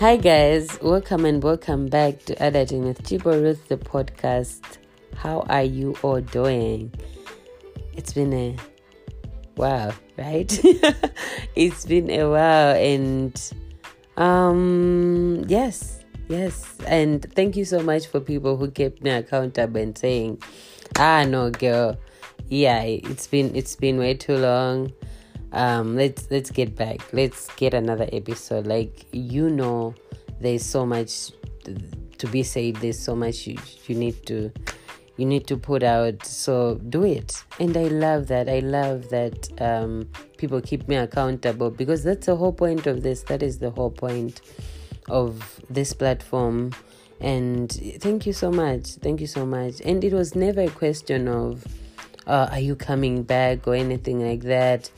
Hi, guys. Welcome and welcome back to Editing with Chibo Ruth, the podcast. How are you all doing? It's been a wow, right? it's been a while, and um, yes, yes, and thank you so much for people who kept me accountable and saying, "Ah, no, girl, yeah, it's been it's been way too long." Um let's let's get back. Let's get another episode. Like you know there's so much to be said. There's so much you, you need to you need to put out. So do it. And i love that. I love that um people keep me accountable because that's the whole point of this. That is the whole point of this platform. And thank you so much. Thank you so much. And it was never a question of uh, are you coming back or anything like that?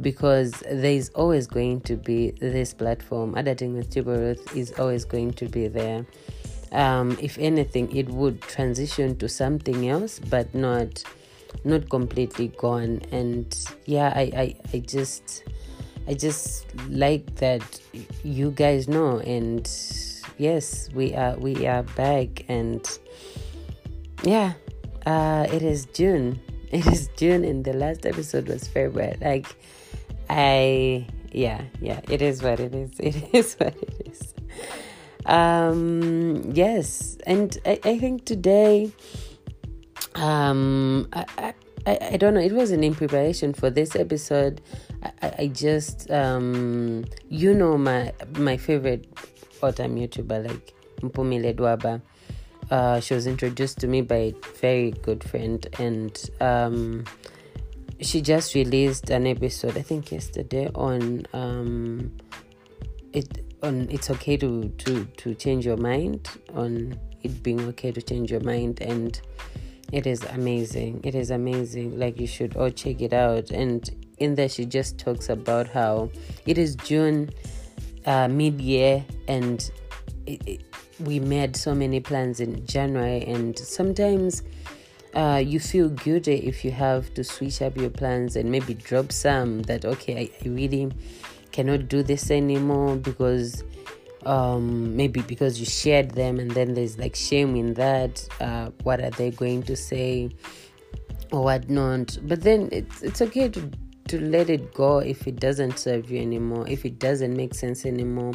Because there's always going to be this platform. Editing with Ruth is always going to be there. Um, if anything it would transition to something else but not not completely gone. And yeah I, I i just i just like that you guys know. And yes we are we are back. And yeah uh it is june it is june and the last episode was february. Like i yeah yeah it is what it is. It is what it is. Um yes and i, I think today um I, I i don't know it wasn't in preparation for this episode. I, I just um you know my my favorite autumn youtuber like Mpoomy Ledwaba uh, she was introduced to me by a very good friend and um, she just released an episode i think yesterday on um, it on it's okay to to to change your mind on it being okay to change your mind and it is amazing it is amazing like you should all check it out and in there she just talks about how it is june uh, mid-year and it, it, we made so many plans in january and sometimes uh, you feel guilty if you have to switch up your plans and maybe drop some that okay I, I really cannot do this anymore because um, maybe because you shared them and then there's like shame in that uh, what are they going to say or whatnot but then it's, it's okay to to let it go if it doesn't serve you anymore if it doesn't make sense anymore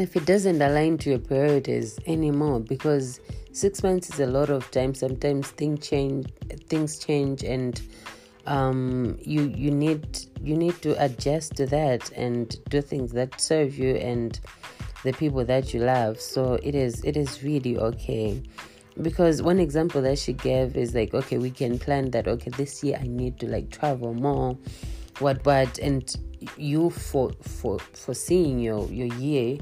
if it doesn't align to your priorities anymore because six months is a lot of time. Sometimes things change things change and um, you you need you need to adjust to that and do things that serve you and the people that you love. So it is it is really okay. Because one example that she gave is like okay we can plan that okay this year i need to like travel more. What what and you for for foreseeing your your year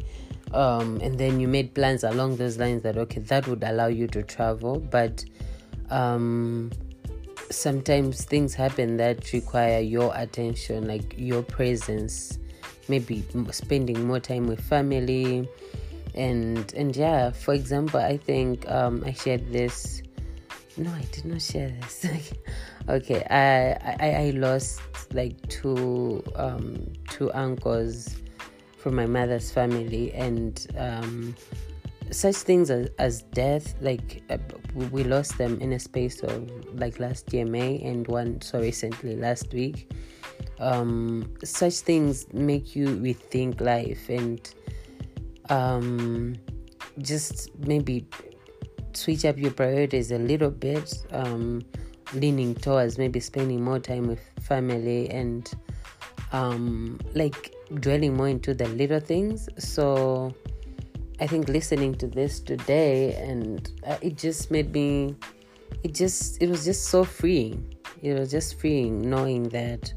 um and then you made plans along those lines that okay that would allow you to travel. But um sometimes things happen that require your attention like your presence maybe spending more time with family. And and yeah for example i think um i shared this. No i did not share this. Okay I, I i lost like two um two uncles from my mother's family and um such things as, as death like uh, we lost them in a space of like last year may and one so recently last week. Um such things make you rethink life and um just maybe switch up your priorities a little bit um leaning towards maybe spending more time with family and um like dwelling more into the little things so I think listening to this today and uh, it just made me it just it was just so freeing. It was just freeing knowing that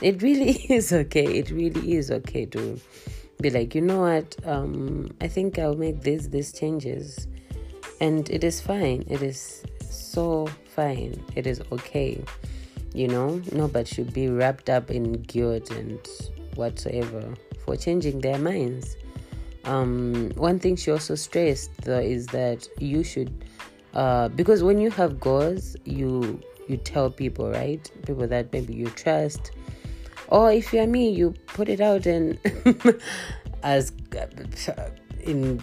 it really is okay. It really is okay to be like, you know what? Um, I think I'll make this these changes, and it is fine. It is so fine. It is okay. You know, nobody should be wrapped up in guilt and whatsoever for changing their minds. Um, one thing she also stressed though is that you should, uh, because when you have goals, you you tell people, right? People that maybe you trust, or if you're me, you put it out and as uh, in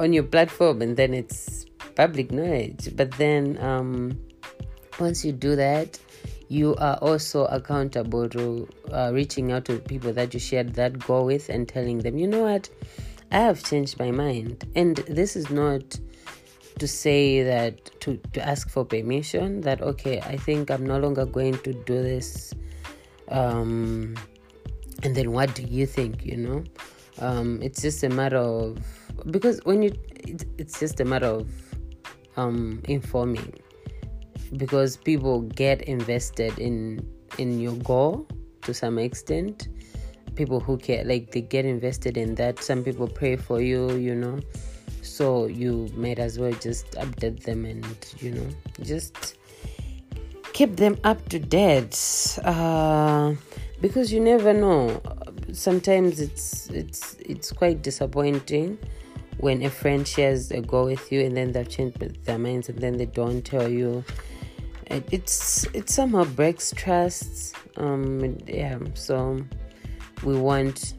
on your platform and then it's public knowledge but then um, once you do that you are also accountable to uh, reaching out to people that you shared that goal with and telling them you know what? I have changed my mind. And this is not to say that to, to ask for permission that okay i think i'm no longer going to do this um, and then what do you think? You know? Um, it's just a matter of because when you it's, it's just a matter of um, informing because people get invested in in your goal to some extent. People who care like they get invested in that. Some people pray for you you know. So you might as well just update them and you know just keep them up to date. Uh, because you never know. Sometimes it's it's it's quite disappointing when a friend shares a goal with you and then they've changed their minds and then they don't tell you it, it's it somehow breaks trust um yeah so we want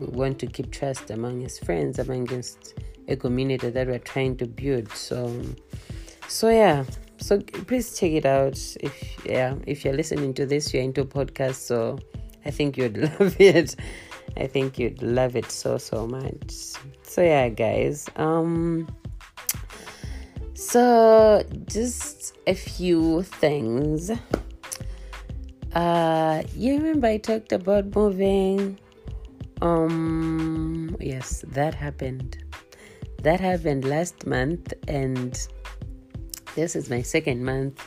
we want to keep trust among his friends amongst a community that we're trying to build so so yeah so please check it out. If yeah if you're listening to this you're into podcasts so i think you'd love it. I think you'd love it so so much. So yeah guys um so just a few things. Uh you remember i talked about moving? Um yes that happened. That happened last month and this is my second month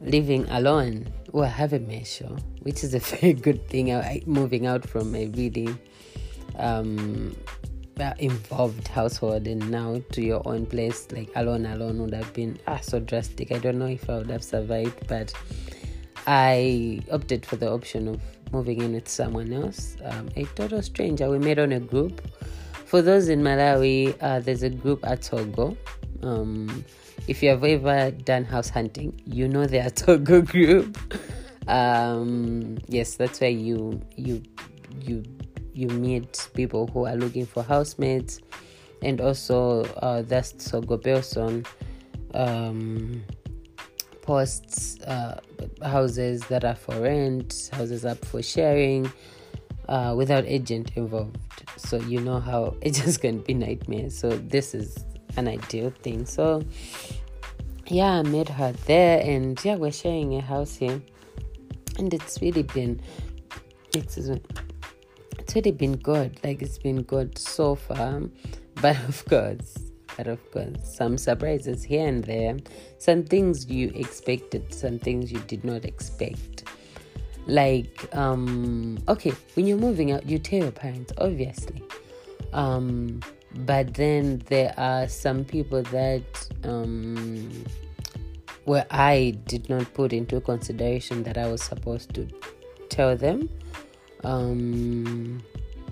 living alone. Well i have a measure which is a very good thing I, moving out from a really um involved household and now to your own place like alone alone would have been ah, so drastic. I don't know if i would have survived but i opted for the option of moving in with someone else. Um, a total stranger. We met on a group. For those in malawi uh, there's a group at togo. Um, if you have ever done house hunting you know the togo group. Um, yes that's where you you you you meet people who are looking for housemates and also uh, that's Togo person um, posts uh, houses that are for rent, houses up for sharing, uh, without agent involved. So you know how agents can be nightmares. So this is an ideal thing. So yeah, I met her there, and yeah, we're sharing a house here, and it's really been excuse me it's really been good. Like it's been good so far. But of course, but of course, some surprises here and there. Some things you expected, some things you did not expect. Like, um, okay, when you're moving out, you tell your parents, obviously. Um, but then there are some people that um, where I did not put into consideration that I was supposed to tell them um,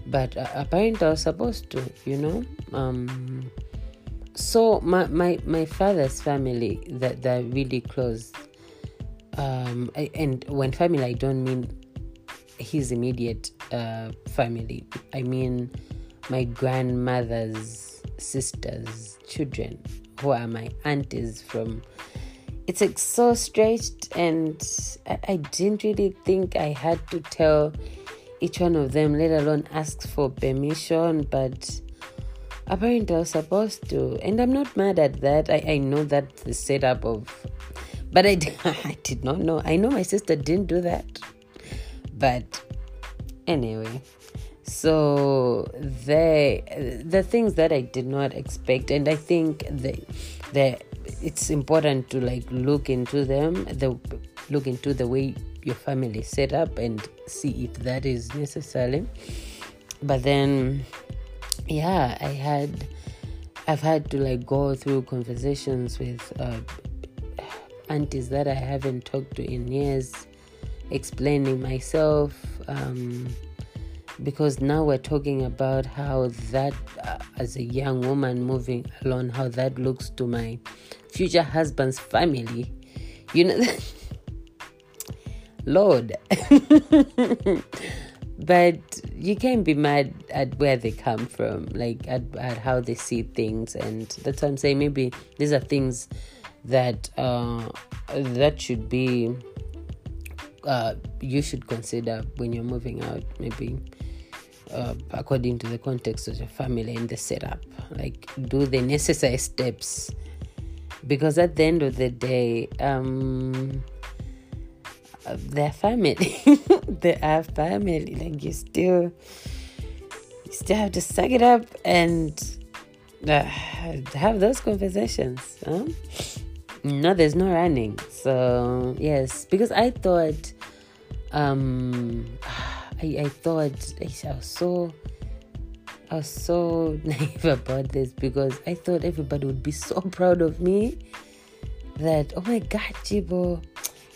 but uh, apparently I was supposed to, you know. Um, so my, my my father's family that they're really close. Um, I, and when family, I don't mean his immediate uh, family. I mean my grandmother's sisters' children, who are my aunties from it's like so stretched and I, I, didn't really think I had to tell each one of them, let alone ask for permission. But apparently, I was supposed to, and I'm not mad at that. I, I know that the setup of, but I, I did not know. I know my sister didn't do that, but anyway. So the the things that I did not expect, and I think the the it's important to like look into them, the look into the way your family set up and see if that is necessary. But then yeah i had i've had to like go through conversations with uh, aunties that i haven't talked to in years explaining myself um, because now we're talking about how that uh, as a young woman moving alone how that looks to my future husband's family. You know Lord. but you can't be mad at where they come from, like at, at how they see things, and that's what I'm saying. Maybe these are things that uh, that should be uh, you should consider when you're moving out. Maybe uh, according to the context of your family and the setup, like do the necessary steps, because at the end of the day, um, their family. they are family. Like you still, you still have to suck it up and uh, have those conversations. Huh? No, there's no running. So yes, because I thought, um, I I thought I was so. I was so naive about this because I thought everybody would be so proud of me that oh my god, Jibo,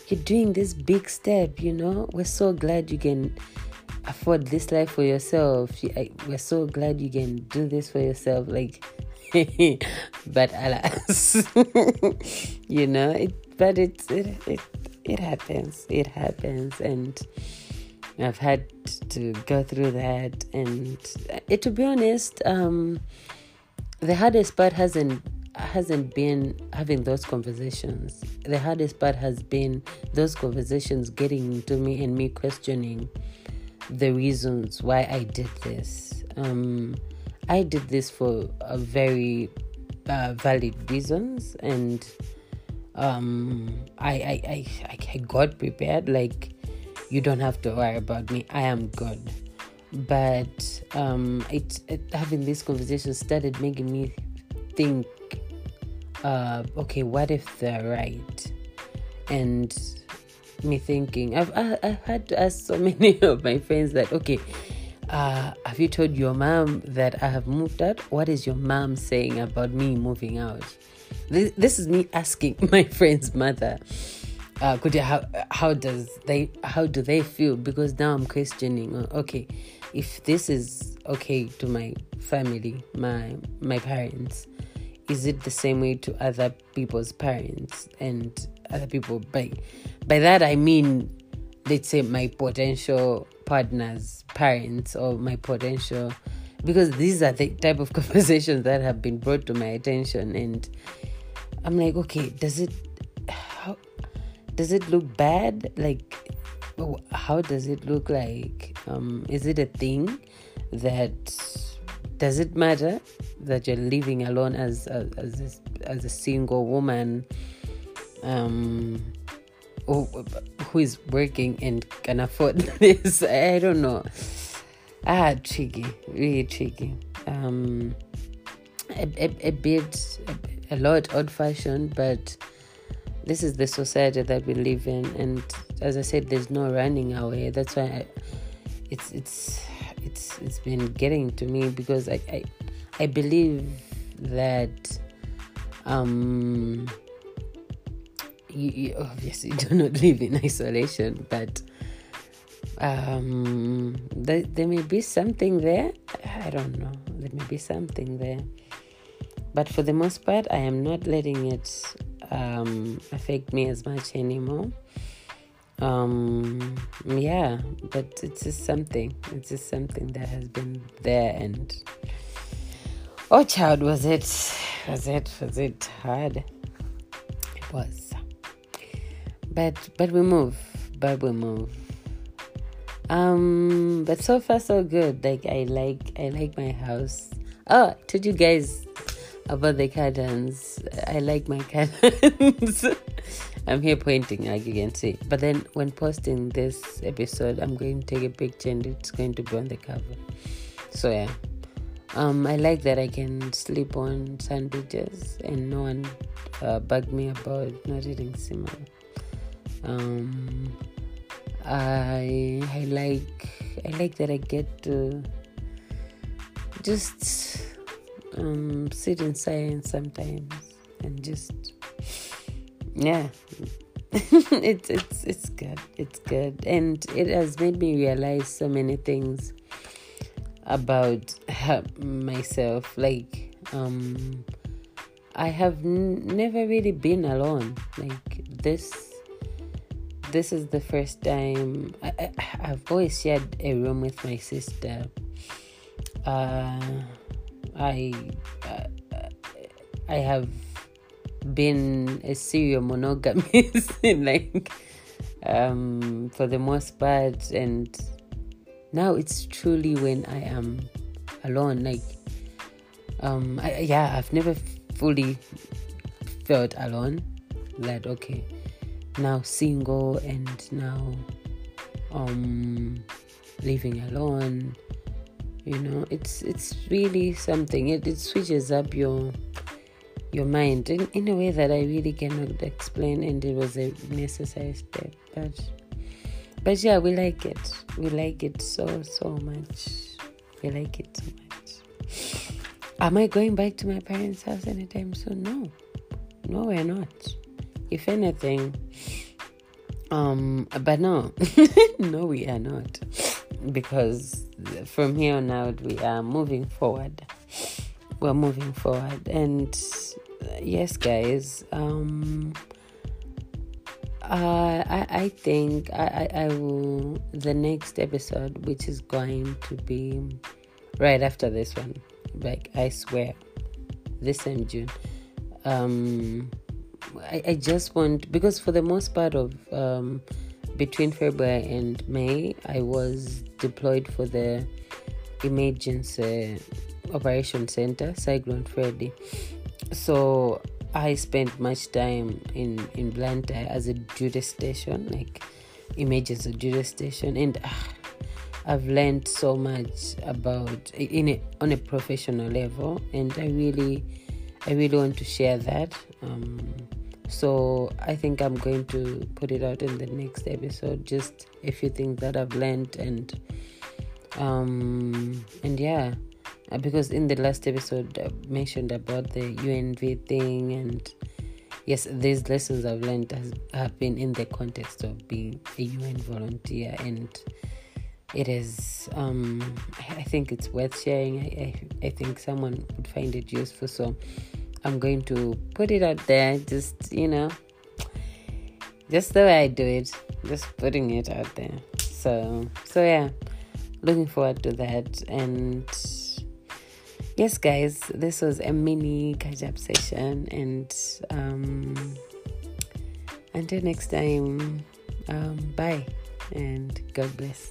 you're doing this big step, you know. We're so glad you can afford this life for yourself. We're so glad you can do this for yourself. Like, but alas, you know, it, but it's, it, it, it happens. It happens. And I've had to go through that. And it, to be honest, um, the hardest part hasn't hasn't been having those conversations. The hardest part has been those conversations getting to me and me questioning the reasons why I did this. Um, I did this for a very uh, valid reasons, and um, I, I, I I got prepared. Like you don't have to worry about me. I am good. But um, it, it having this conversation started making me think uh, okay, what if they're right? And me thinking, I've, I, I've had to ask so many of my friends that, okay, uh, have you told your mom that I have moved out? What is your mom saying about me moving out? This, this is me asking my friend's mother. Uh, could you, how how does they how do they feel? Because now I'm questioning. Uh, okay, if this is okay to my family, my my parents, is it the same way to other people's parents and other people? By by that i mean let's say my potential partner's parents or my potential because these are the type of conversations that have been brought to my attention and i'm like okay does it how does it look bad? Like how does it look like? Um is it a thing that does it matter that you're living alone as a, as a, as a single woman um who, who is working and can afford this? I don't know. Ah tricky really tricky. Um a, a, a bit a, a lot old fashioned but this is the society that we live in and as i said there's no running away. That's why I, it's it's it's it's been getting to me because I I, I believe that um you, you obviously do not live in isolation, but um there, there may be something there. I don't know. There may be something there. But for the most part, I am not letting it um, affect me as much anymore um yeah but it's just something. It's just something that has been there and oh child was it was it was it hard? It was. But but we move but we move. Um but so far so good. Like i like i like my house. Oh told you guys about the curtains i like my curtains I'm here pointing, like you can see. But then when posting this episode, I'm going to take a picture and it's going to be on the cover. So yeah. Um, I like that I can sleep on sandwiches and no one uh, bug me about not eating sima. Um, I I like I like that I get to just um, sit in silence sometimes and just yeah. It's it's it's good. It's good. And it has made me realize so many things about myself. Like um i have n- never really been alone. Like this this is the first time I, I, I've always shared a room with my sister. Uh, I uh, I have been a serial monogamist, like um, for the most part, and now it's truly when I am alone. Like, um, I, yeah, I've never fully felt alone. That okay, now single and now um living alone you know it's it's really something it, it switches up your your mind in, in a way that i really cannot explain and it was a necessary step but but yeah we like it. We like it so so much. We like it so much. Am i going back to my parents house anytime soon? No. No we're not. If anything um but no. No we are not. Because from here on out we are moving forward we're moving forward. And yes guys um uh, I, I think I, I, I will the next episode which is going to be right after this one like I swear this same June um I, I just want because for the most part of um, between February and May, I was deployed for the emergency operation center, Cyclone Freddy. So I spent much time in in Blantyre as a duty station, like emergency duty station, and uh, I've learned so much about in a, on a professional level, and I really, I really want to share that. Um, so I think I'm going to put it out in the next episode. Just a few things that I've learned and um and yeah, because in the last episode I mentioned about the UNV thing and yes, these lessons I've learned has, have been in the context of being a UN volunteer and it is um I think it's worth sharing. I, I, I think someone would find it useful. So I'm going to put it out there, just you know, just the way I do it, just putting it out there. So, so yeah, looking forward to that. And yes, guys, this was a mini up session. And um, until next time, um, bye and God bless.